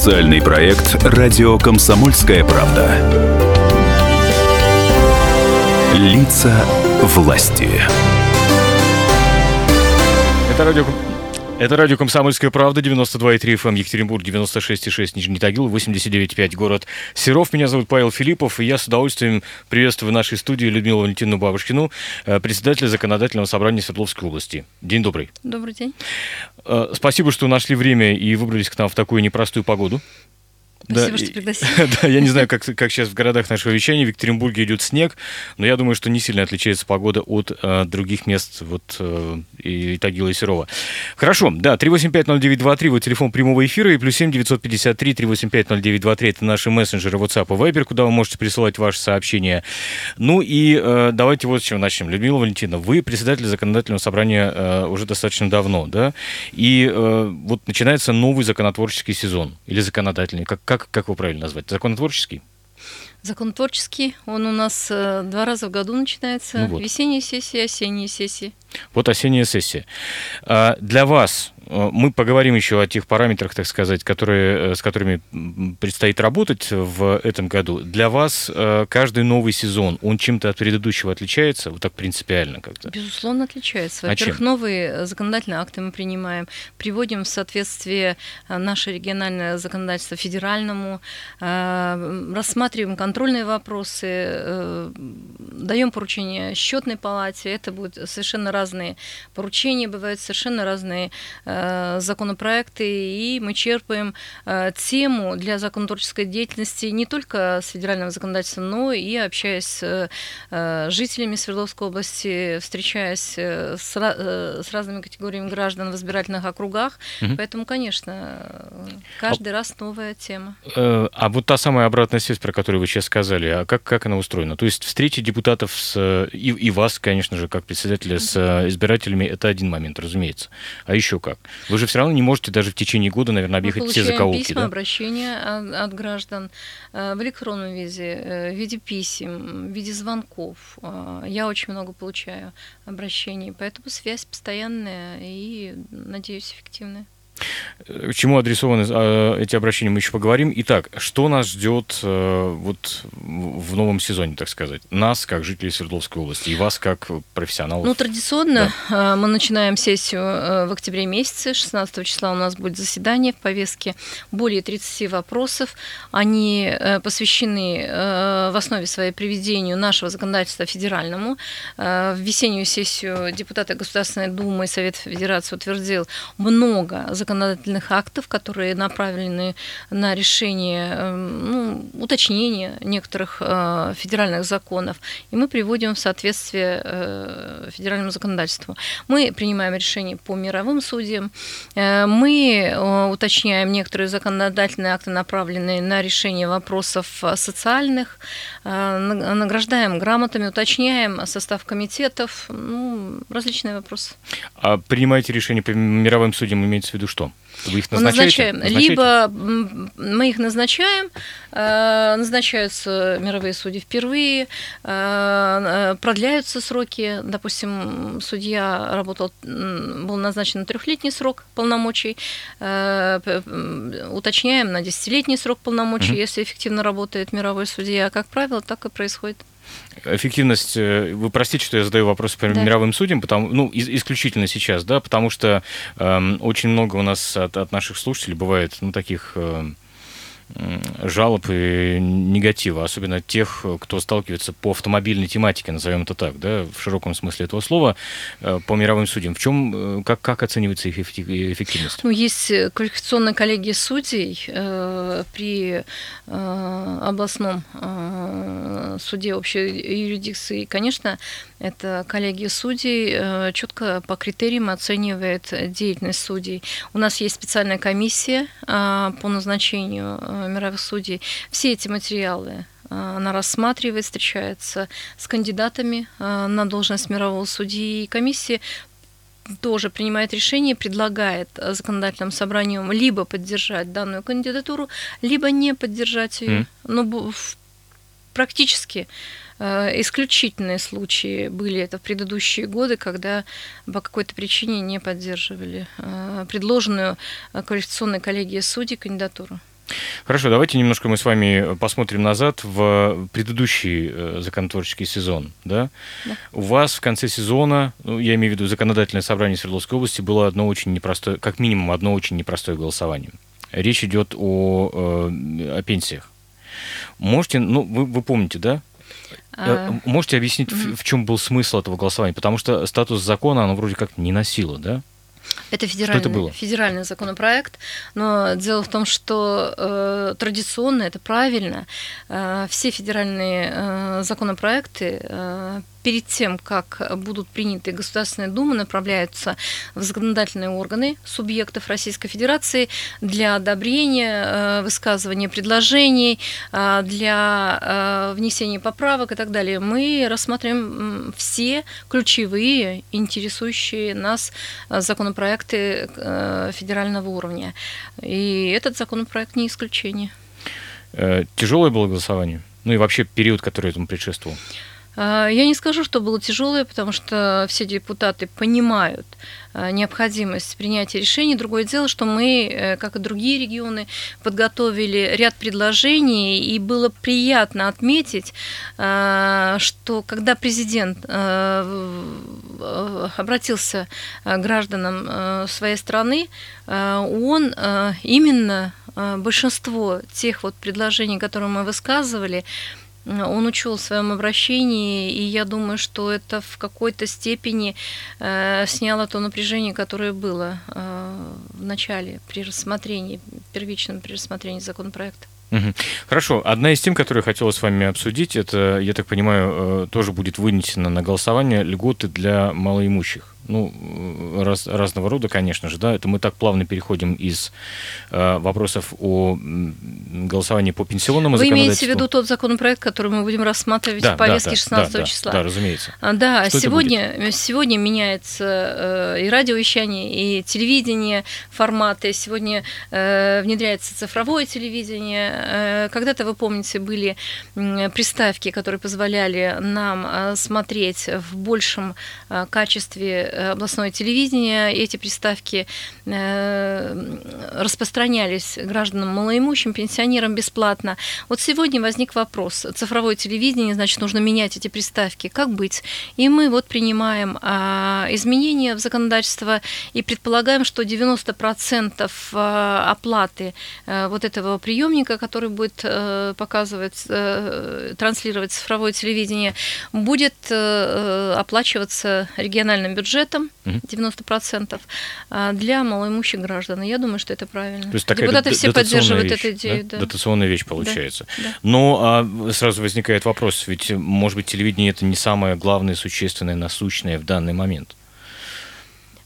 Специальный проект «Радио Комсомольская правда». Лица власти. Это радио это радио «Комсомольская правда», 92,3 FM, эм, Екатеринбург, 96,6 Нижний Тагил, 89,5 город Серов. Меня зовут Павел Филиппов, и я с удовольствием приветствую в нашей студии Людмилу Валентину Бабушкину, э, председателя Законодательного собрания Свердловской области. День добрый. Добрый день. Э, спасибо, что нашли время и выбрались к нам в такую непростую погоду. Спасибо, да, что пригласили. да, я не знаю, как, как сейчас в городах нашего вещания. В Екатеринбурге идет снег, но я думаю, что не сильно отличается погода от э, других мест, вот э, и Тагила и Серова. Хорошо, да, 3850923, вот телефон прямого эфира, и плюс 7 953 3850923, это наши мессенджеры WhatsApp и Viber, куда вы можете присылать ваши сообщения. Ну и э, давайте вот с чего начнем. Людмила Валентина, вы председатель законодательного собрания э, уже достаточно давно, да? И э, вот начинается новый законотворческий сезон, или законодательный, как, как как, как его правильно назвать? Законотворческий? Законотворческий. Он у нас э, два раза в году начинается. Ну вот. Весенние сессии, осенние сессии. Вот осенняя сессия. А для вас мы поговорим еще о тех параметрах, так сказать, которые, э, с которыми предстоит работать в этом году. Для вас э, каждый новый сезон, он чем-то от предыдущего отличается? Вот так принципиально как-то? Безусловно, отличается. А Во-первых, а новые законодательные акты мы принимаем, приводим в соответствие наше региональное законодательство федеральному, рассматриваем контрольные вопросы, даем поручения счетной палате. Это будут совершенно разные поручения, бывают совершенно разные Э, законопроекты, и мы черпаем э, тему для законотворческой деятельности не только с федеральным законодательством, но и общаясь с э, жителями Свердловской области, встречаясь с, с разными категориями граждан в избирательных округах. Угу. Поэтому, конечно, каждый а, раз новая тема. А вот та самая обратная связь, про которую вы сейчас сказали, а как, как она устроена? То есть встречи депутатов с, и, и вас, конечно же, как председателя с избирателями, это один момент, разумеется. А еще как? Вы же все равно не можете даже в течение года, наверное, объехать все закоулки. письма, да? обращения от, от граждан э, в электронном виде, э, в виде писем, в виде звонков. Э, я очень много получаю обращений, поэтому связь постоянная и, надеюсь, эффективная. К чему адресованы э, эти обращения, мы еще поговорим. Итак, что нас ждет э, вот в новом сезоне, так сказать? Нас, как жителей Свердловской области, и вас, как профессионалов? Ну, традиционно да. Э, мы начинаем сессию в октябре месяце. 16 числа у нас будет заседание в повестке. Более 30 вопросов. Они посвящены в основе своей приведению нашего законодательства федеральному. В весеннюю сессию депутаты Государственной Думы и Совет Федерации утвердил много законодательств законодательных актов, которые направлены на решение, эм, ну, уточнение некоторых э, федеральных законов, и мы приводим в соответствие э, федеральному законодательству. Мы принимаем решения по мировым судьям, э, мы уточняем некоторые законодательные акты, направленные на решение вопросов социальных, награждаем грамотами, уточняем состав комитетов, ну, различные вопросы. А принимаете решение по мировым судьям, имеется в виду что? Что? Вы их назначаете? назначаем. Либо мы их назначаем, э, назначаются мировые судьи впервые, э, э, продляются сроки. Допустим, судья работал, был назначен на трехлетний срок полномочий, уточняем на десятилетний срок полномочий, угу. если эффективно работает мировой судья. Как правило, так и происходит эффективность, э, вы простите, что я задаю вопрос по да. мировым судьям, потому, ну, исключительно сейчас, да, потому что э, очень много у нас от, от наших слушателей бывает, ну, таких... Э, жалоб и негатива, особенно тех, кто сталкивается по автомобильной тематике, назовем это так, да, в широком смысле этого слова, э, по мировым судьям. В чем, э, как, как оценивается их эффективность? Ну, есть квалификационная коллегия судей э, при э, областном э, суде общей юрисдикции. Конечно, это коллегия судей э, четко по критериям оценивает деятельность судей. У нас есть специальная комиссия э, по назначению э, мировых судей. Все эти материалы она рассматривает, встречается с кандидатами на должность мирового судьи. И комиссия тоже принимает решение, предлагает законодательным собранием либо поддержать данную кандидатуру, либо не поддержать ее. Mm. Но практически Э, исключительные случаи были это в предыдущие годы, когда по какой-то причине не поддерживали э, предложенную э, квалификационной коллегией судей кандидатуру. Хорошо, давайте немножко мы с вами посмотрим назад в предыдущий э, законотворческий сезон. Да? Да. У вас в конце сезона, ну, я имею в виду законодательное собрание Свердловской области, было одно очень непростое, как минимум одно очень непростое голосование. Речь идет о, э, о пенсиях. Можете, ну, вы, вы помните, да? А, Э, Можете объяснить, в, в чем был смысл этого голосования? Потому что статус закона, оно вроде как не носило, да? Это федеральный, это было? федеральный законопроект, но дело в том, что э, традиционно, это правильно, э, все федеральные э, законопроекты э, перед тем, как будут приняты Государственной Думы, направляются в законодательные органы субъектов Российской Федерации для одобрения, э, высказывания предложений, э, для э, внесения поправок и так далее. Мы рассматриваем м, все ключевые, интересующие нас законопроекты федерального уровня. И этот законопроект не исключение. Тяжелое было голосование? Ну и вообще период, который этому предшествовал? А, Я не скажу, что было тяжелое, потому что все депутаты понимают а, необходимость принятия решений. Другое дело, что мы, э, как и другие регионы, подготовили ряд предложений, и было приятно отметить, а, что когда президент в- обратился а, к гражданам своей страны, он именно большинство тех вот предложений, которые мы высказывали, он учел в своем обращении, и я думаю, что это в какой-то степени э, сняло то напряжение, которое было э, в начале при рассмотрении, первичном при рассмотрении законопроекта. Хорошо. Одна из тем, которую я хотела с вами обсудить, это, я так понимаю, э, тоже будет вынесено на голосование льготы для малоимущих. Ну, э, раз, разного рода, конечно же, да. Это мы так плавно переходим из э, вопросов о голосовании по пенсионному Вы имеете в виду тот законопроект, который мы будем рассматривать Да, в повестке да, да, 16 да, да, числа? Да, разумеется. А, Да, Что сегодня, сегодня меняется э, и радиовещание, и телевидение форматы. Сегодня э, внедряется цифровое телевидение. Э, Когда-то, вы помните, были м, приставки, которые позволяли нам э, смотреть в большем э, качестве э, областное телевидение. Эти приставки э, распространялись гражданам малоимущим, пенсионерам бесплатно. Вот сегодня возник вопрос. Цифровое телевидение, значит, нужно менять эти приставки. Как быть? И мы вот принимаем а, изменения в законодательство и предполагаем, что 90% а, оплаты а, вот этого приемника, который будет э, показывать, э, транслировать цифровое телевидение, будет э, оплачиваться региональным бюджетом Мгм. 90% а, для малоимущих граждан. Я думаю, что это правильно. То есть такая Депутаты все дотационная поддерживают вещь, эту идею. да? Да. Дотационная вещь получается. да. Но а, сразу возникает вопрос, ведь, может быть, телевидение это не самое главное, существенное, насущное в данный момент.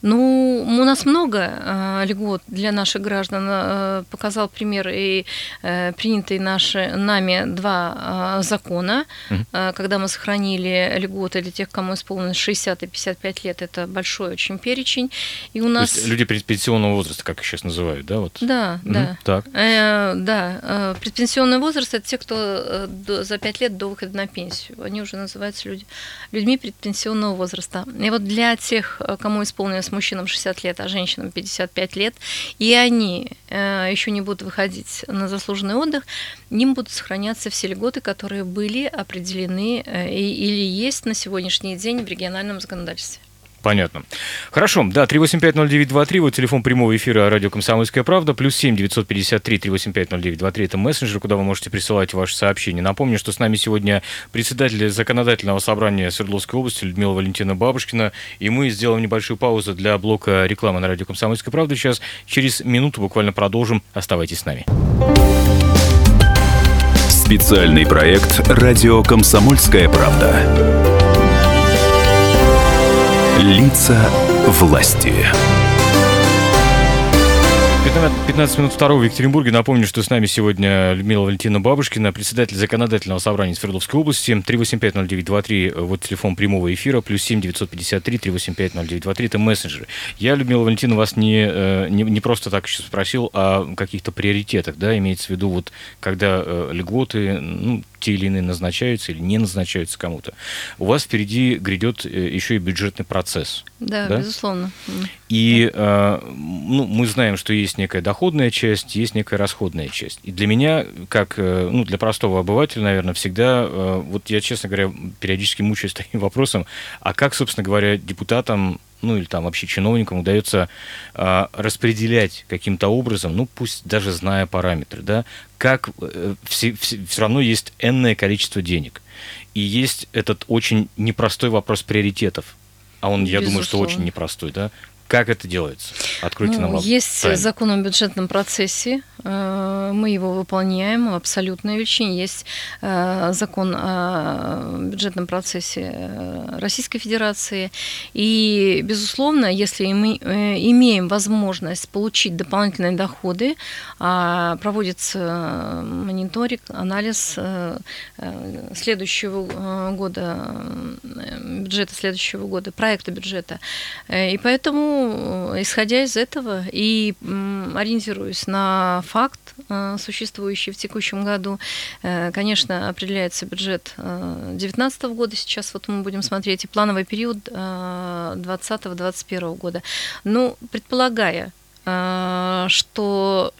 Ну, у нас много э, льгот для наших граждан. Э, показал пример и э, принятые наши, нами два э, закона, э, когда мы сохранили льготы для тех, кому исполнилось 60 и 55 лет. Это большой очень перечень. И у То нас... есть люди предпенсионного возраста, как их сейчас называют, да? Вот. Да, Мгм, да. Так. Э, да, э, предпенсионный возраст это те, кто э, до- за 5 лет до выхода на пенсию. Они уже называются люди, людьми предпенсионного возраста. И вот для тех, э, кому исполнилось мужчинам 60 лет, а женщинам 55 лет, и они э, еще не будут выходить на заслуженный отдых, им будут сохраняться все льготы, которые были определены э, или есть на сегодняшний день в региональном законодательстве. Понятно. Хорошо, да, 3850923, вот телефон прямого эфира радио «Комсомольская правда», плюс 7 953 3850923, это мессенджер, куда вы можете присылать ваши сообщения. Напомню, что с нами сегодня председатель законодательного собрания Свердловской области Людмила Валентина Бабушкина, и мы сделаем небольшую паузу для блока рекламы на радио «Комсомольская правда». Сейчас через минуту буквально продолжим. Оставайтесь с нами. Специальный проект «Радио Комсомольская правда». Лица власти. 15 минут второго в Екатеринбурге. Напомню, что с нами сегодня Людмила Валентина Бабушкина, председатель законодательного собрания Свердловской области. 3850923, вот телефон прямого эфира, плюс 7 953 3850923, это мессенджеры. Я, Людмила Валентина, вас не, э, не, не просто так сейчас спросил о каких-то приоритетах, да, имеется в виду, вот, когда э, льготы, ну, те или иные назначаются или не назначаются кому-то. У вас впереди грядет еще и бюджетный процесс. Да, да? безусловно. И э, ну, мы знаем, что есть некая доходная часть, есть некая расходная часть. И для меня, как э, ну, для простого обывателя, наверное, всегда, э, вот я, честно говоря, периодически мучаюсь таким вопросом, а как, собственно говоря, депутатам ну или там вообще чиновникам удается э, распределять каким-то образом, ну пусть даже зная параметры, да, как э, все, все, все равно есть энное количество денег. И есть этот очень непростой вопрос приоритетов. А он, я думаю, что очень непростой, да? Как это делается? Откройте ну, нам. Есть тайну. закон о бюджетном процессе, э, мы его выполняем в абсолютной величине. Есть э, закон о бюджетном процессе э, Российской Федерации. И, безусловно, если мы имеем возможность получить дополнительные доходы, а проводится мониторинг, анализ следующего года, бюджета следующего года, проекта бюджета. И поэтому Э, исходя из этого и ориентируясь на факт, э, существующий в текущем году, э, конечно, определяется бюджет 2019 года, сейчас вот мы будем смотреть, и плановый период 2020-2021 года. Ну, предполагая, что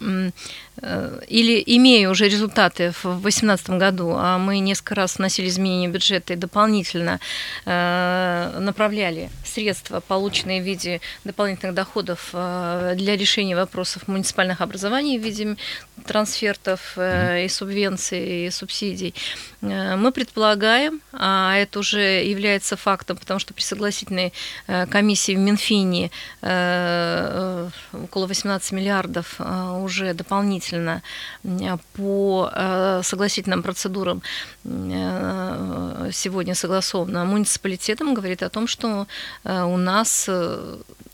или имея уже результаты в 2018 году, а мы несколько раз вносили изменения бюджета и дополнительно э, направляли средства, полученные в виде дополнительных доходов э, для решения вопросов муниципальных образований в виде трансфертов и субвенций, и субсидий, мы предполагаем, а это уже является фактом, потому что при согласительной комиссии в Минфине около 18 миллиардов уже дополнительно дополнительно по э, согласительным процедурам э, сегодня согласовано. Муниципалитетом, говорит о том, что э, у нас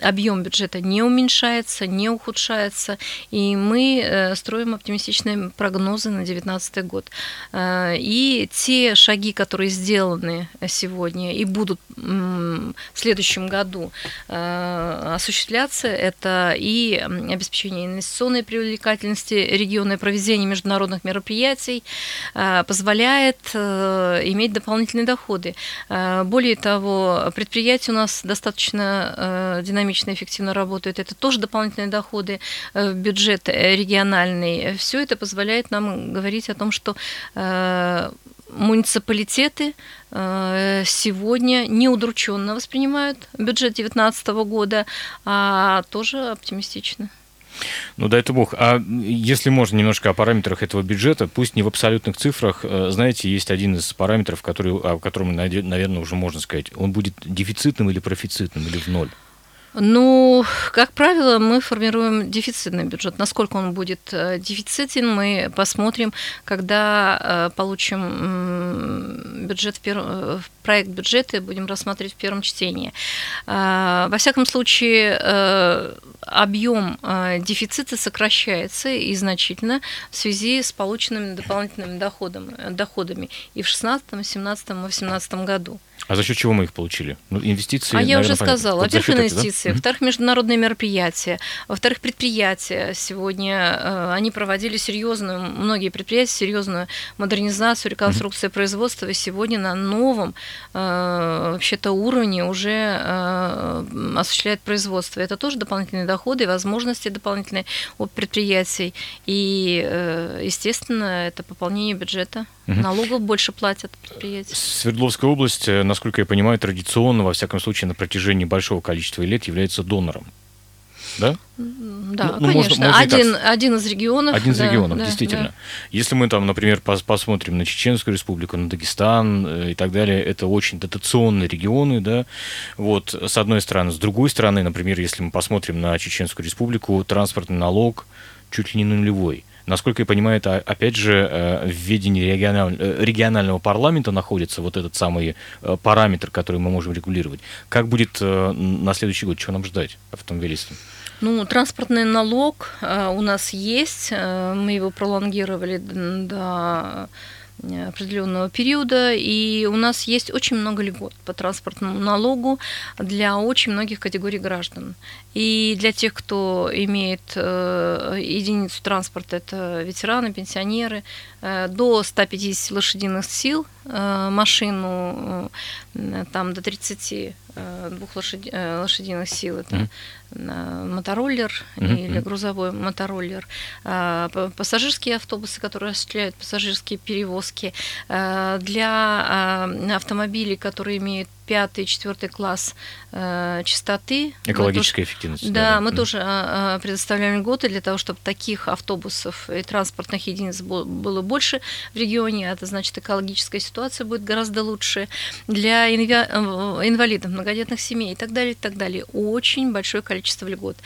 объем бюджета не уменьшается, не ухудшается, и мы строим оптимистичные прогнозы на 2019 год. И те шаги, которые сделаны сегодня и будут в следующем году осуществляться, это и обеспечение инвестиционной привлекательности региона и проведение международных мероприятий э, позволяет э, иметь дополнительные доходы. Э, более того, предприятия у нас достаточно динамично и эффективно работают. Это тоже дополнительные доходы в бюджет региональный. Все это позволяет нам говорить о том, что муниципалитеты сегодня неудрученно воспринимают бюджет 2019 года, а тоже оптимистично. Ну, дай это бог. А если можно немножко о параметрах этого бюджета, пусть не в абсолютных цифрах, э, знаете, есть один из параметров, который, о котором, наверное, уже можно сказать. Он будет дефицитным или профицитным, или в ноль? Ну, как правило, мы формируем дефицитный бюджет. Насколько он будет э, дефицитен, мы посмотрим, когда э, получим бюджет в первом, проект бюджета, будем рассматривать в первом чтении. Во всяком случае, объем э, дефицита сокращается и значительно в связи с полученными дополнительными доходами, доходами и в 2016, 2017, 2018 году. А за счет чего мы их получили? Ну, инвестиции. А я наверное, уже сказала. Вот во-первых, инвестиции, да? во-вторых, международные мероприятия, во-вторых, предприятия. Сегодня э, они проводили серьезную, многие предприятия, серьезную модернизацию, реконструкцию производства, и сегодня на новом э, вообще-то уровне уже э, осуществляет производство. Это тоже дополнительные доходы и возможности дополнительные от предприятий. И, э, естественно, это пополнение бюджета. Угу. Налогов больше платят предприятия. Свердловская область, насколько я понимаю, традиционно, во всяком случае, на протяжении большого количества лет является донором. Да? Да, ну, конечно. Можно, можно один, так... один из регионов. Один из да, регионов, да, действительно. Да. Если мы там, например, пос посмотрим на Чеченскую республику, на Дагестан э, и так далее, это очень дотационные регионы, да, вот, с одной стороны. С другой стороны, например, если мы посмотрим на Чеченскую республику, транспортный налог чуть ли не нулевой. Насколько я понимаю, это, опять же, э, в ведении региональ... Э, регионального парламента находится вот этот самый э, параметр, который мы можем регулировать. Как будет на следующий год? Чего нам ждать автомобилистам? Ну, транспортный налог у нас есть. Мы его пролонгировали до определенного периода, и у нас есть очень много льгот по транспортному налогу для очень многих категорий граждан. И для тех, кто имеет э, единицу транспорта, это ветераны, пенсионеры, э, до 150 лошадиных сил э, машину, э, там до 32 лошади, лошадиных сил, это mm-hmm мотороллер mm-hmm. или грузовой мотороллер, пассажирские автобусы, которые осуществляют пассажирские перевозки, для автомобилей, которые имеют пятый, четвертый класс э, чистоты. Экологическая тоже, эффективность. Да, да, мы mm. тоже э, предоставляем льготы для того, чтобы таких автобусов и транспортных единиц было больше в регионе. Это значит, экологическая ситуация будет гораздо лучше для инвалидов, многодетных семей и так далее, и так далее. Очень большое количество льгот.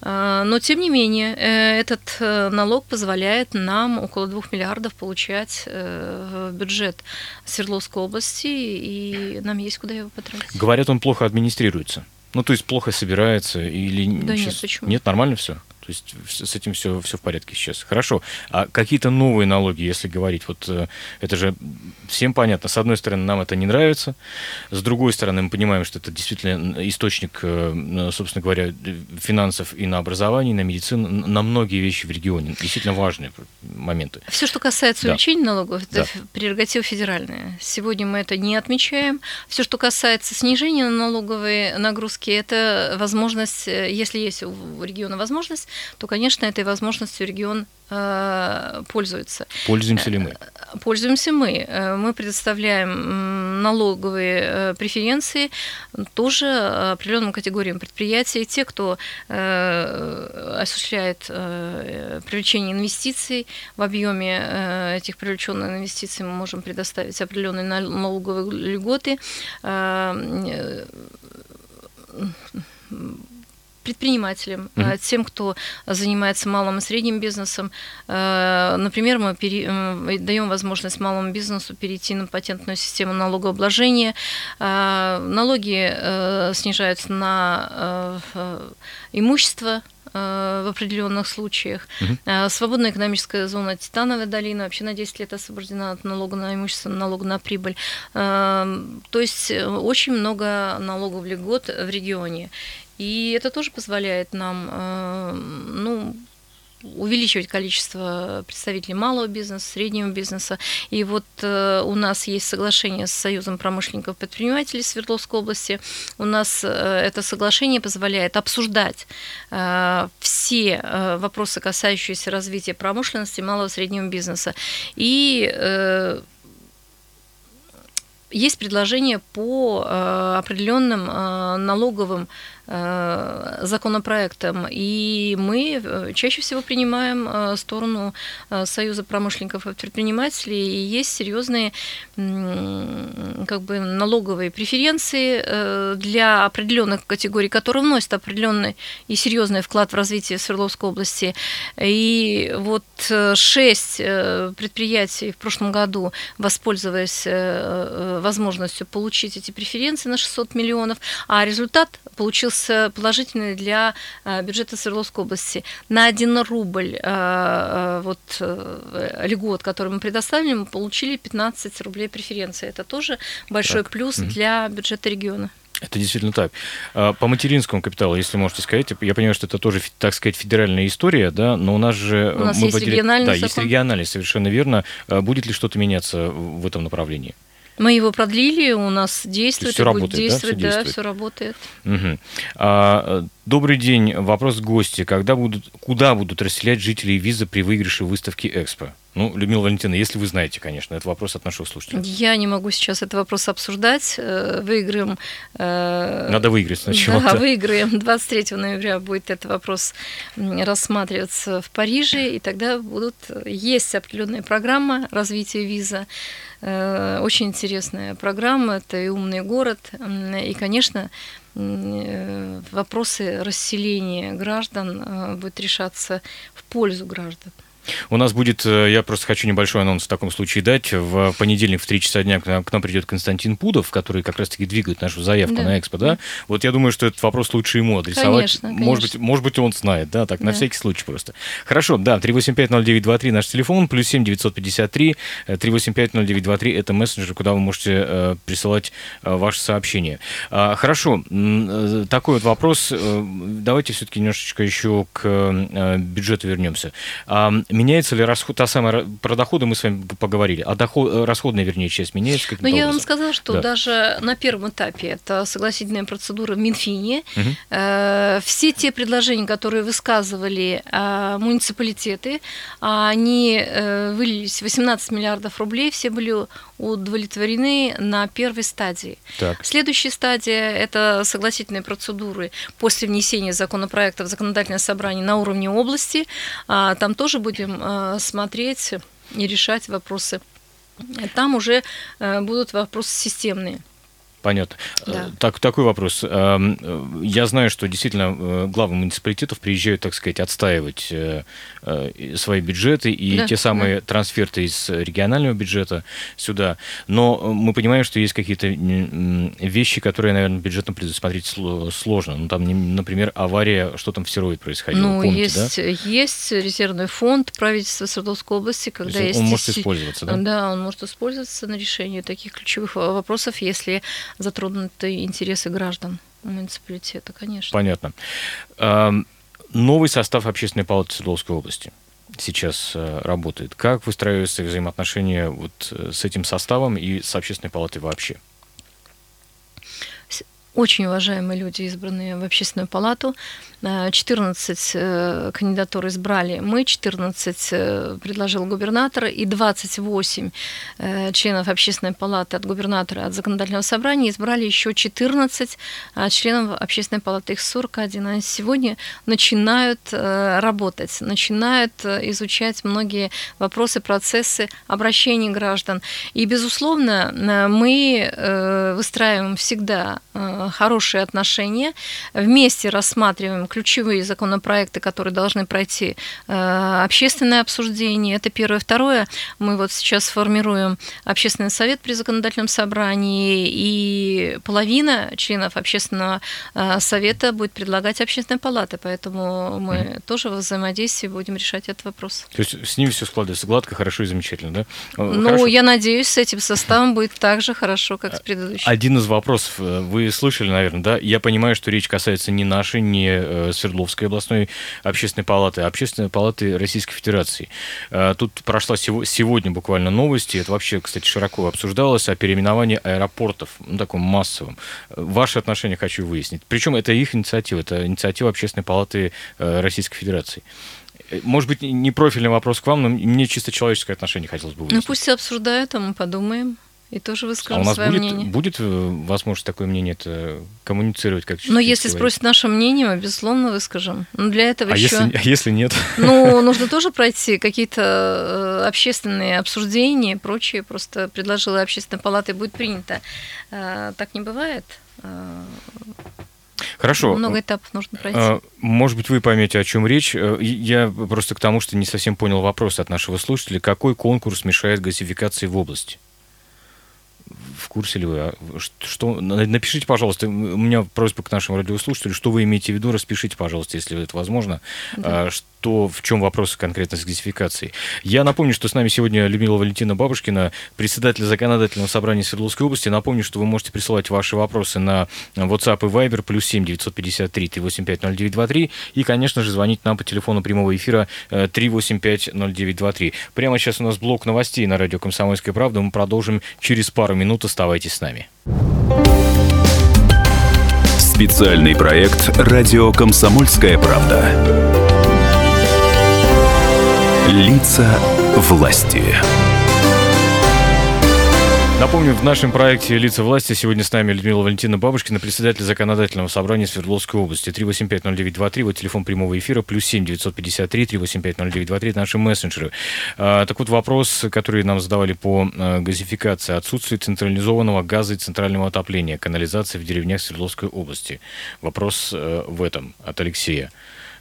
Э, но, тем не менее, э, этот э, налог позволяет нам около 2 миллиардов получать э, в бюджет Свердловской области, и нам есть куда его его потратить. Говорят, он плохо администрируется. Ну, то есть плохо собирается или... Да сейчас... нет, почему? Нет, нормально все? То есть с этим все, все в порядке сейчас. Хорошо. А какие-то новые налоги, если говорить, вот э, это же всем понятно. С одной стороны, нам это не нравится. С другой стороны, мы понимаем, что это действительно источник, э, собственно говоря, финансов и на образование, и на медицину, на многие вещи в регионе. Действительно важные моменты. Все, что касается да. увеличения налогов, это да. прерогатива федеральная. Сегодня мы это не отмечаем. Все, что касается снижения налоговой нагрузки, это возможность, э, если есть у региона возможность, то, конечно, этой возможностью регион э, пользуется. Пользуемся ли мы? Э, пользуемся мы. Э, мы предоставляем налоговые преференции тоже определенным категориям предприятий. Те, кто осуществляет привлечение инвестиций в объеме этих привлеченных инвестиций, мы можем предоставить определенные налоговые льготы предпринимателям, mm-hmm. тем, кто занимается малым и средним бизнесом. Э, например, мы пере... даем возможность малому бизнесу перейти на патентную систему налогообложения. Э, налоги снижаются на имущество в определенных случаях. Угу. Свободная экономическая зона Титановая долина вообще на 10 лет освобождена от налога на имущество, налога на прибыль. То есть очень много налогов льгот в регионе. И это тоже позволяет нам э, ну, увеличивать количество представителей малого бизнеса, среднего бизнеса. И вот э, у нас есть соглашение с Союзом промышленников и предпринимателей Свердловской области. У нас э, это соглашение позволяет обсуждать э, все э, вопросы, касающиеся развития промышленности, малого и среднего бизнеса. И э, есть предложение по э, определенным э, налоговым Э, законопроектом, и мы э, чаще всего принимаем э, сторону Союза промышленников и предпринимателей, и есть серьезные как бы налоговые преференции для определенных категорий, которые вносят определенный и серьезный вклад в развитие Свердловской области. И вот шесть предприятий в прошлом году, воспользовались возможностью получить эти преференции на 600 миллионов, а результат получился положительный для э, бюджета Свердловской области. На 1 рубль э, э, вот, льгот, который мы предоставили, мы получили 15 рублей преференции. Это тоже большой так. плюс mm для бюджета региона. Это действительно так. А, по материнскому капиталу, если можете сказать, я понимаю, что это тоже, так сказать, федеральная история, да, но у нас же... У нас мы есть выделили... региональный Да, закон. есть региональный, совершенно верно. А будет ли что-то меняться в этом направлении? Мы его продлили, у нас действует, все работает, действовать, да, все, да, все работает. Угу. А, добрый день, вопрос гости. Когда будут, куда будут расселять жителей виза при выигрыше выставки Экспо? Ну, Людмила Валентина, если вы знаете, конечно, это вопрос от наших слушателей. Я не могу сейчас этот вопрос обсуждать. Э, выиграем... Э, Надо выиграть сначала. Да, выиграем. 23 ноября будет этот вопрос рассматриваться в Париже, и тогда будут... Есть определенная программа развития виза, э, очень интересная программа, это и умный город, и, конечно, вопросы расселения граждан будут решаться в пользу граждан. У нас будет, э, я просто хочу небольшой анонс в таком случае дать. В понедельник в 3 часа дня к нам, к нам придет Константин Пудов, который как раз-таки двигает нашу заявку Да. на экспо, да? Вот я думаю, что этот вопрос лучше ему адресовать. Конечно, Может быть, конечно. может быть, он знает, да, так, на Да. всякий случай просто. Хорошо, да, 3850923 наш телефон, плюс 7 953 э, 3850923 это мессенджер, куда вы можете э, присылать э, ваши сообщения. А, хорошо, э, такой вот вопрос. э, Давайте все-таки немножечко еще к э, бюджету вернемся. А, меняется ли расход, та самая, про доходы мы с вами поговорили, а доход, э, расходная, вернее, часть меняется каким-то Но Ну, я вам сказала, что Да. даже на первом этапе это согласительная процедура в Минфине. Э, Все те предложения, которые высказывали э, муниципалитеты, они э, вылились в 18 миллиардов рублей, все были удовлетворены на первой стадии. Так. Следующая стадия – это согласительные процедуры после внесения законопроекта в законодательное собрание на уровне области. А, Там тоже будем э, смотреть и решать вопросы. Там уже э, будут вопросы системные. Понятно. Да. Э, Так, такой вопрос. Эм, э, Я знаю, что действительно э, главы муниципалитетов приезжают, так сказать, отстаивать свои бюджеты и Да, те самые трансферты из регионального бюджета сюда. Но мы понимаем, что есть какие-то вещи, которые, наверное, бюджетно предусмотреть сло- сложно. Ну, там, например, авария, что там в Серове происходило, Ну, помните, да? есть, есть резервный фонд правительства Свердловской области, когда есть есть... он может исти- использоваться, да? Да, он может использоваться на решение таких ключевых во- вопросов, если затронуты интересы граждан муниципалитета, конечно. Понятно. Эм, Новый состав Общественной палаты Свердловской области сейчас э, работает. Как выстраиваются взаимоотношения вот э, с этим составом и с Общественной палатой вообще? Очень уважаемые люди, избранные в общественную палату. Э, 14 э, кандидатур избрали мы, 14 э, предложил губернатор, и 28 э, членов общественной палаты от губернатора, от законодательного собрания избрали еще 14 э, членов общественной палаты, их 41. Они сегодня начинают э, работать, начинают э, изучать многие вопросы, процессы обращений граждан. И, безусловно, э, мы э, выстраиваем всегда э, хорошие отношения, вместе рассматриваем ключевые законопроекты, которые должны пройти э, общественное обсуждение. Это первое. Второе, мы вот сейчас формируем общественный совет при законодательном собрании, и половина членов общественного э, совета будет предлагать общественная палата, поэтому мы тоже во взаимодействии будем решать этот вопрос. То есть с ними все складывается гладко, хорошо и замечательно, да? Э, Ну, хорошо. я надеюсь, с этим составом будет так же хорошо, как с предыдущим. Один из вопросов, вы слышали, наверное, да? Я понимаю, что речь касается не нашей, не э, Свердловской областной общественной палаты, а общественной палаты Российской Федерации. Э, Тут прошла сего- сегодня буквально новости, это вообще, кстати, широко обсуждалось, о переименовании аэропортов, ну, таком массовом. Э, Ваши отношения хочу выяснить. Причем это их инициатива, это инициатива Общественной палаты Российской Федерации. Может быть, не профильный вопрос к вам, но мне чисто человеческое отношение хотелось бы Ну, выяснить. пусть все обсуждают, а мы подумаем. И тоже А выскажем у нас свое будет, мнение. будет э, возможность такое мнение это коммуницировать как Но если человек? спросят наше мнение, мы, безусловно, выскажем. Но для этого а еще... если, а если нет? Ну, нужно тоже пройти какие-то э, общественные обсуждения и прочее. Просто предложила общественная палата и будет принято. Э, Так не бывает. Хорошо. Много этапов нужно пройти. А, Может быть, вы поймете, о чем речь. Я просто к тому, что не совсем понял вопрос от нашего слушателя. Какой конкурс мешает газификации в области? В курсе ли вы? А Что, на- напишите, пожалуйста, у меня просьба к нашим радиослушателям, что вы имеете в виду, распишите, пожалуйста, если это возможно, Да. а, что, в чем вопрос конкретно с газификацией. Я напомню, что с нами сегодня Людмила Валентина Бабушкина, председатель законодательного собрания Свердловской области. Напомню, что вы можете присылать ваши вопросы на WhatsApp и Viber, плюс 7 953 385 0923, и, конечно же, звонить нам по телефону прямого эфира э, 385 0923. Прямо сейчас у нас блок новостей на радио «Комсомольская правда». Мы продолжим через пару минут. Оставайтесь с нами. Специальный проект «Радио Комсомольская правда». Лица власти. Напомню, в нашем проекте «Лица власти» сегодня с нами Людмила Валентина Бабушкина, председатель законодательного собрания Свердловской области. 3850923, вот телефон прямого эфира, плюс 7 953 3850923, это наши мессенджеры. А, так вот, вопрос, который нам задавали по а, газификации. Отсутствие централизованного газа и центрального отопления, канализации в деревнях Свердловской области. Вопрос э, в этом от Алексея.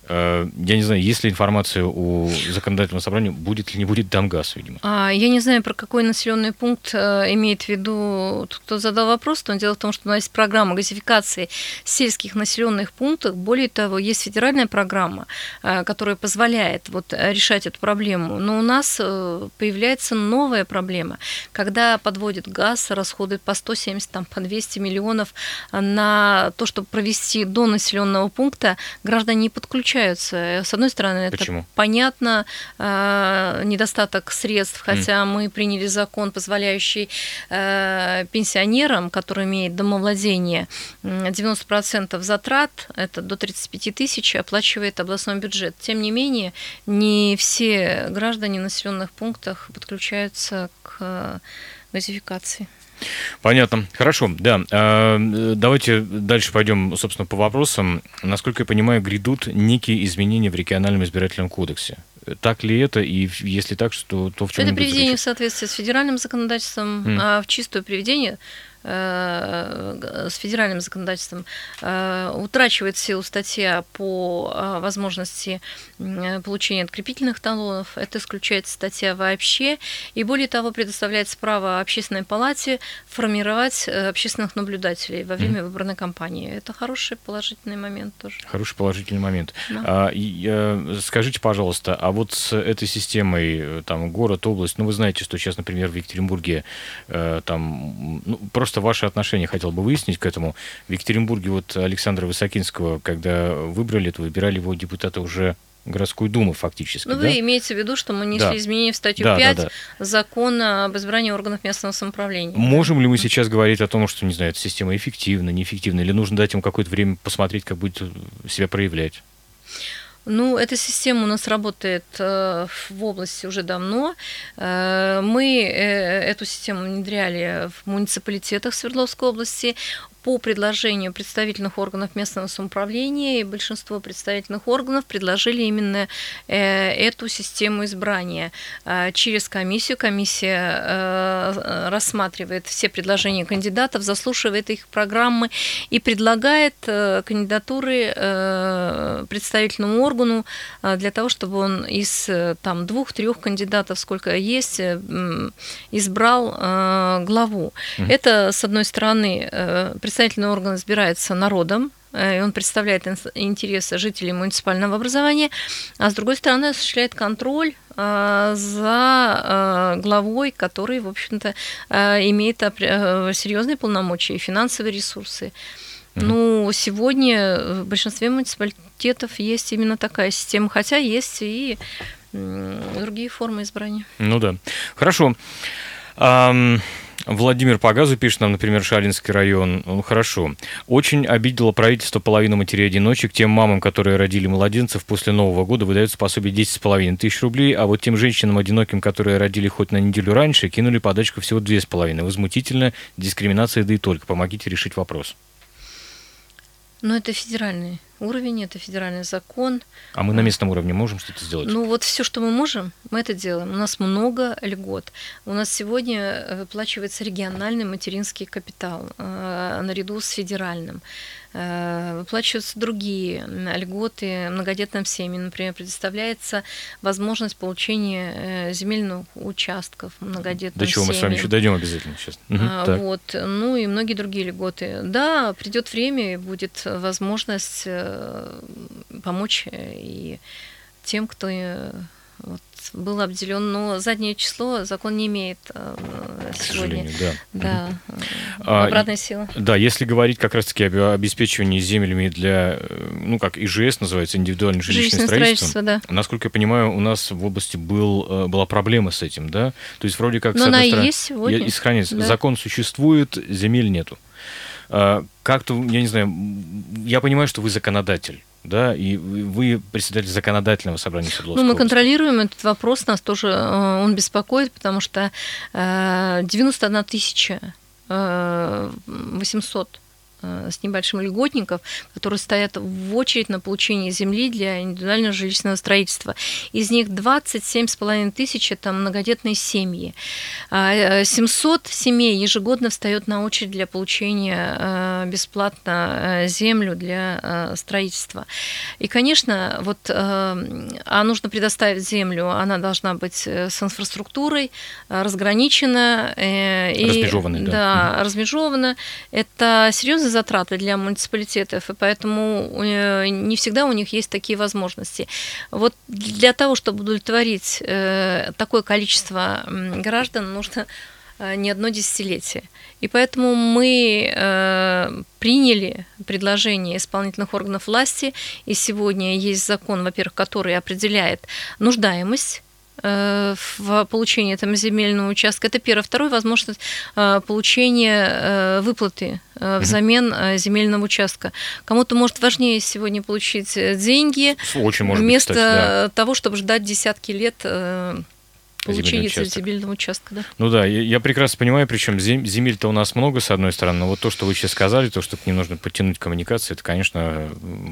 Э, я не знаю, есть ли информация у законодательного собрания, будет ли не будет Дамгаз, видимо. А, я не знаю, про какой населенный пункт э, имеет в виду тот, кто задал вопрос, но дело в том, что у нас есть программа газификации сельских населенных пунктов. Более того, есть федеральная программа, э, которая позволяет вот решать эту проблему. Но у нас появляется новая проблема, когда подводит газ, расходует по 170, там, по 200 миллионов на то, чтобы провести до населенного пункта, граждане не подключаются получаются. С одной стороны, это Почему? понятно, э, недостаток средств, хотя mm. мы приняли закон, позволяющий э, пенсионерам, которые имеют домовладение, 90% затрат, это до 35 тысяч, оплачивает областной бюджет. Тем не менее, не все граждане населенных пунктах подключаются к газификации. Понятно. Хорошо, да. А, давайте дальше пойдем, собственно, по вопросам. Насколько я понимаю, грядут некие изменения в региональном избирательном кодексе. Так ли это? И если так, что, то в чем Это приведение в соответствии с федеральным законодательством, mm. а в чистое приведение с федеральным законодательством э, утрачивает силу статья по э, возможности получения открепительных талонов. Это исключает статья вообще. И более того, предоставляется право общественной палате формировать общественных наблюдателей во время mm. выборной кампании. Это хороший положительный момент тоже. Хороший положительный момент. Да. А, и, скажите, пожалуйста, а вот с этой системой, там, город, область, ну, вы знаете, что сейчас, например, в Екатеринбурге там, ну, просто просто ваши отношения хотел бы выяснить к этому. В Екатеринбурге вот Александра Высокинского, когда выбрали, то выбирали его депутаты уже городскую думу фактически. Ну, да? вы имеете в виду, что мы несли да. изменения в статью да, 5 да, да. закона об избрании органов местного самоуправления. Можем ли мы сейчас говорить о том, что, не знаю, эта система эффективна, неэффективна, или нужно дать им какое-то время посмотреть, как будет себя проявлять? Ну, эта система у нас работает э, в области уже давно. Э, мы э, эту систему внедряли в муниципалитетах Свердловской области по предложению представительных органов местного самоуправления, и большинство представительных органов предложили именно э, эту систему избрания э, через комиссию. Комиссия э, рассматривает все предложения кандидатов, заслушивает их программы и предлагает кандидатуры представительному органу для того, чтобы он из там двух-трех кандидатов, сколько есть, избрал главу. Mm-hmm. Это, с одной стороны, представительный орган избирается народом, э, и он представляет интересы жителей муниципального образования, а с другой стороны осуществляет контроль э, за э, главой, который, в общем-то, имеет серьезные полномочия и финансовые ресурсы. Mm-hmm. Ну, сегодня в большинстве муниципалитетов есть именно такая система, хотя есть и другие формы избрания. Ну да. Хорошо. Um... Владимир по газу пишет нам, например, Шалинский район. Ну, хорошо. Очень обидело правительство половину матерей-одиночек. Тем мамам, которые родили младенцев после Нового года, выдается пособие 10,5 тысяч рублей, а вот тем женщинам одиноким, которые родили хоть на неделю раньше, кинули подачку всего 2,5. Возмутительно. Дискриминация, да и только. Помогите решить вопрос. Ну, это федеральный уровень, это федеральный закон. А мы на местном уровне можем что-то сделать? Ну вот все, что мы можем, мы это делаем. У нас много льгот. У нас сегодня э, выплачивается региональный материнский капитал э, наряду с федеральным. Э, выплачиваются другие льготы многодетным семьям. Например, предоставляется возможность получения земельных участков многодетным До чего семьям. мы с вами еще дойдем обязательно сейчас. Угу, вот. Ну и многие другие льготы. Да, придет время и будет возможность помочь и тем, кто э, вот, был обделен, но заднее число закон не имеет э, К сегодня. Да. Да. А, обратная сила. Да, если говорить как раз-таки об обеспечивании землями для, э, ну как ИЖС называется, индивидуальное жилищное, жилищное строительство, строительство да. насколько я понимаю, у нас в области был, была проблема с этим, да? То есть вроде как... Но она стороны, есть сегодня. И сохранится. Да. Закон существует, земель нету. А, как-то, я не знаю, я понимаю, что вы законодатель, да, и вы председатель законодательного собрания Свердловской Ну, мы контролируем этот вопрос, нас тоже э, он беспокоит, потому что 91 э, тысяча 800 э, Э, с небольшим льготников, которые стоят в очередь на получение земли для индивидуального жилищного строительства. Из них 27,5 тысяч – это многодетные семьи. 700 а, э, семей ежегодно встает на очередь для получения э, бесплатно землю для строительства. И, конечно, вот, а нужно предоставить землю, она должна быть с инфраструктурой, разграничена. И, размежованной, да. Да, размежована. Это серьезные затраты для муниципалитетов, и поэтому не всегда у них есть такие возможности. Вот для того, чтобы удовлетворить такое количество граждан, нужно Э, не одно десятилетие. И поэтому мы э, приняли предложение исполнительных органов власти, и сегодня есть закон, во-первых, который определяет нуждаемость э, в получении этого земельного участка. Это первое. Второе, возможность получения выплаты взамен земельного участка. Кому-то может важнее сегодня получить деньги Очень может вместо быть, кстати, да. того, чтобы ждать десятки лет получения земельного участка, да. Ну да, я, я прекрасно понимаю, причем зем, земель-то у нас много, с одной стороны, но вот то, что вы сейчас сказали, то, что к ним нужно подтянуть коммуникации, это, конечно,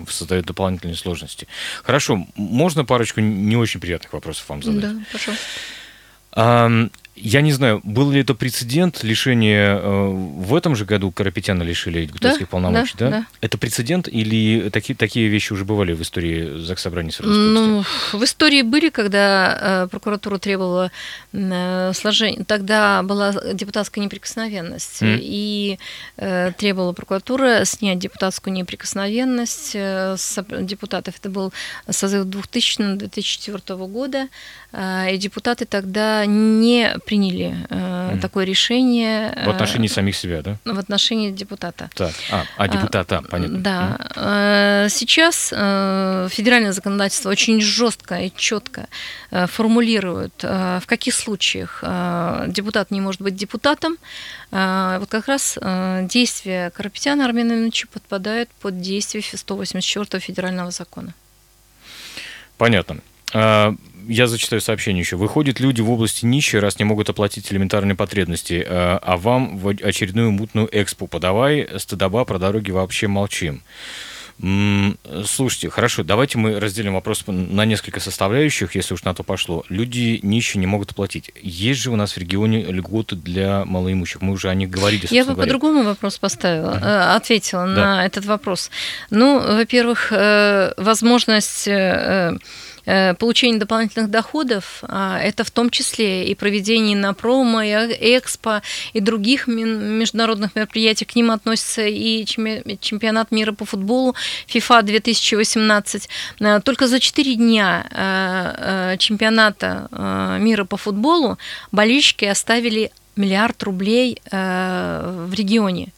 создает дополнительные сложности. Хорошо, можно парочку не очень приятных вопросов вам задать? Да, пожалуйста. Я не знаю, был ли это прецедент лишения э, в этом же году Карапетяна лишили депутатских да, полномочий, да, да? да? Это прецедент или такие, такие вещи уже бывали в истории Заксобрания Свердловской Ну, в истории были, когда э, прокуратура требовала э, сложения, тогда была депутатская неприкосновенность, mm. и требовала прокуратура снять депутатскую неприкосновенность с депутатов. Это был созыв 2000-2004 года, и депутаты тогда не приняли э, mm. такое решение. В отношении э, самих себя, да? В отношении депутата. Так, а, а депутата, а, понятно. Да. Mm. Сейчас э, федеральное законодательство очень жестко и четко формулирует, в каких случаях депутат не может быть депутатом. Вот как раз действия Карапетяна Армена Ильича подпадают под действие 184 федерального закона. Понятно. Я зачитаю сообщение еще. Выходят люди в области нищие, раз не могут оплатить элементарные потребности, а, а вам в очередную мутную экспу подавай, стыдоба про дороги вообще молчим. Слушайте, хорошо, давайте мы разделим вопрос на несколько составляющих, если уж на то пошло. Люди нищие не могут оплатить. Есть же у нас в регионе льготы для малоимущих. Мы уже о них говорили. Я бы по-другому вопрос поставила, uh-huh. ответила да. на этот вопрос. Ну, во-первых, э, возможность э, Э, получение дополнительных доходов, а, это в том числе и проведение на промо, и экспо, и других международных мероприятий. К ним относится и чемпионат мира по футболу FIFA 2018. Э, только за 4 дня э, чемпионата мира по футболу болельщики оставили миллиард рублей в регионе.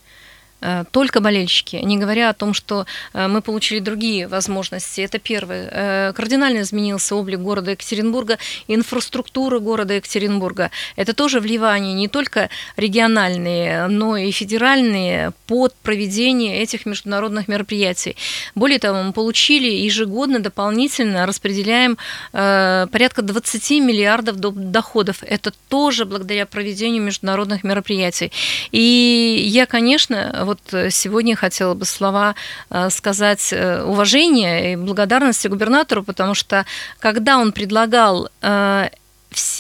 Э, только болельщики, не говоря о том, что э, мы получили другие возможности. Это первое. Э, кардинально изменился облик города Екатеринбурга, инфраструктура города Екатеринбурга. Это тоже вливание не только региональные, но и федеральные под проведение этих международных мероприятий. Более того, мы получили ежегодно дополнительно распределяем порядка 20 миллиардов доходов. Это тоже благодаря проведению международных мероприятий. И я, конечно, вот э, сегодня хотела бы слова э, сказать э, уважения и благодарности губернатору, потому что когда он предлагал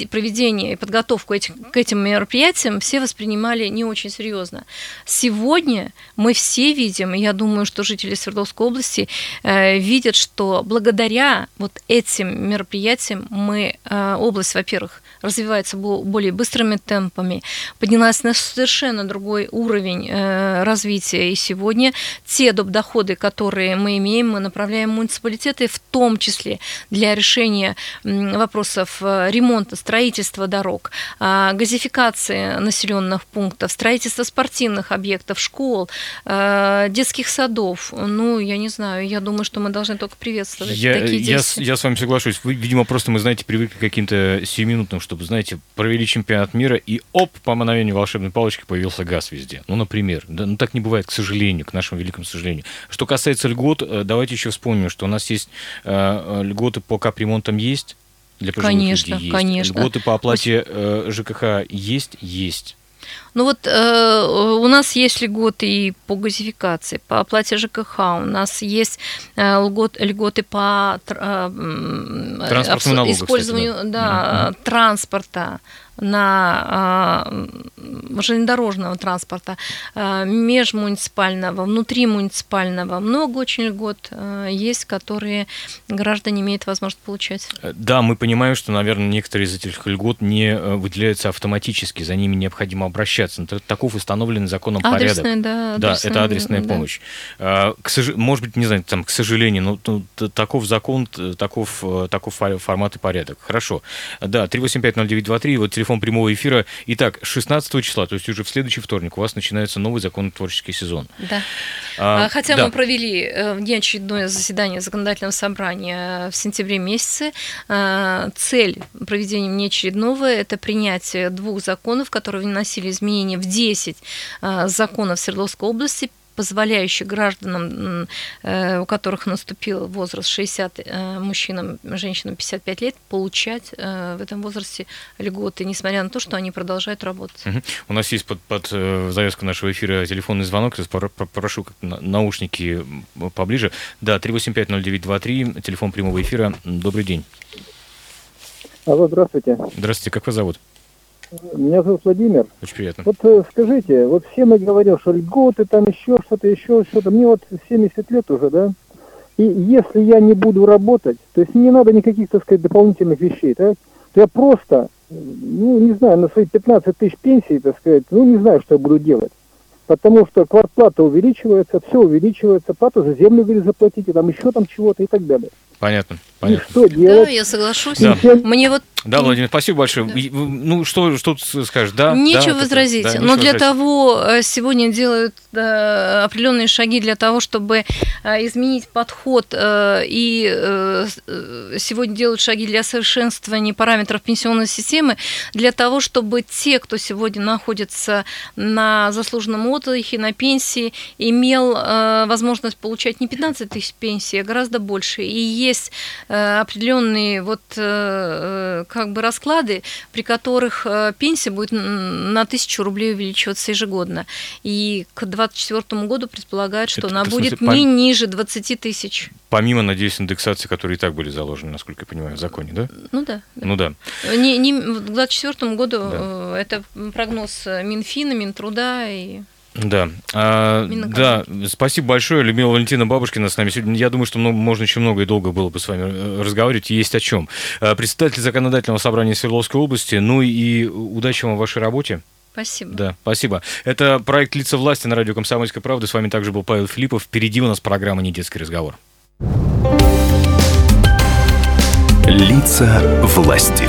проведение и подготовку этих, к этим мероприятиям все воспринимали не очень серьезно. Сегодня мы все видим, и я думаю, что жители Свердловской области э, видят, что благодаря вот этим мероприятиям мы, э, область, во-первых, развивается более быстрыми темпами, поднялась на совершенно другой уровень э, развития. И сегодня те доп. доходы, которые мы имеем, мы направляем в муниципалитеты, в том числе для решения вопросов э, ремонта, строительства дорог, э, газификации населенных пунктов, строительства спортивных объектов, школ, детских садов. Ну, я не знаю, я думаю, что мы должны только приветствовать я, такие действия. Я, я с вами соглашусь. Вы, видимо, просто мы, знаете, привыкли к каким-то сиюминутным, что чтобы, знаете, провели чемпионат мира, и оп, по мановению волшебной палочки появился газ везде. Ну, например. Да, ну, так не бывает, к сожалению, к нашему великому сожалению. Что касается льгот, э, давайте еще вспомним, что у нас есть э, э льготы по капремонтам есть, для пожилых конечно, людей есть. Конечно, Льготы по оплате э, ЖКХ есть, есть. Ну вот э, у нас есть льготы и по газификации, по оплате ЖКХ, у нас есть э, льгот, льготы по э, Транспортному использованию кстати, да. Да, mm-hmm. транспорта на э, железнодорожного транспорта, э, межмуниципального, внутримуниципального. Много очень льгот э, есть, которые граждане имеют возможность получать. Да, мы понимаем, что, наверное, некоторые из этих льгот не выделяются автоматически, за ними необходимо обращаться. Но таков установленный законом адресная, порядок. Да, да, это адресная да. помощь. К сож... Может быть, не знаю, там, к сожалению, но таков закон, таков, таков формат и порядок. Хорошо. Да, 3850923, вот телефон прямого эфира. Итак, 16 числа, то есть уже в следующий вторник у вас начинается новый законотворческий сезон. Да. А, Хотя да. мы провели э, внеочередное заседание законодательного собрания в сентябре месяце. А, цель проведения внеочередного – это принятие двух законов, которые вносили изменения в 10 а, законов Свердловской области позволяющий гражданам, э, у которых наступил возраст 60, э, мужчинам, женщинам 55 лет, получать э, в этом возрасте льготы, несмотря на то, что они продолжают работать. Угу. У нас есть под, под завязку нашего эфира телефонный звонок. Прошу наушники поближе. Да, 3850923, телефон прямого эфира. Добрый день. Алло, здравствуйте. Здравствуйте, как вас зовут? Меня зовут Владимир. Очень приятно. Вот э, скажите, вот все мы говорим, что льготы, там еще что-то, еще что-то. Мне вот 70 лет уже, да? И если я не буду работать, то есть не надо никаких, так сказать, дополнительных вещей, так? то я просто, ну, не знаю, на свои 15 тысяч пенсий, так сказать, ну, не знаю, что я буду делать. Потому что квартплата увеличивается, все увеличивается, плату за землю, говорит, заплатите, там еще там чего-то и так далее. Понятно, понятно. И что делать? Да, я соглашусь. Да. Мне вот да, Владимир, спасибо большое. Да. Ну, что, что ты скажешь? Да, нечего да, возразить. Да, Но для возразить. того э, сегодня делают э, определенные шаги для того, чтобы э, изменить подход, и сегодня делают шаги для совершенствования параметров пенсионной системы, для того, чтобы те, кто сегодня находится на заслуженном отдыхе, на пенсии, имел возможность получать не 15 тысяч пенсий, а гораздо больше. И есть определенные вот как бы расклады, при которых э, пенсия будет на тысячу рублей увеличиваться ежегодно. И к 2024 году предполагают, что это, она будет смысле, не пом... ниже 20 тысяч. Помимо, надеюсь, индексации, которые и так были заложены, насколько я понимаю, в законе, да? Ну да. да. Ну да. Не, не, к 2024 году да. Э, это прогноз Минфина, Минтруда и да, а, да, спасибо большое, Людмила Валентина Бабушкина с нами сегодня. Я думаю, что много, можно еще много и долго было бы с вами э, разговаривать, есть о чем. А, председатель законодательного собрания Свердловской области, ну и удачи вам в вашей работе. Спасибо. Да, спасибо. Это проект «Лица власти» на радио «Комсомольская правда». С вами также был Павел Филиппов. Впереди у нас программа «Недетский разговор». Лица власти.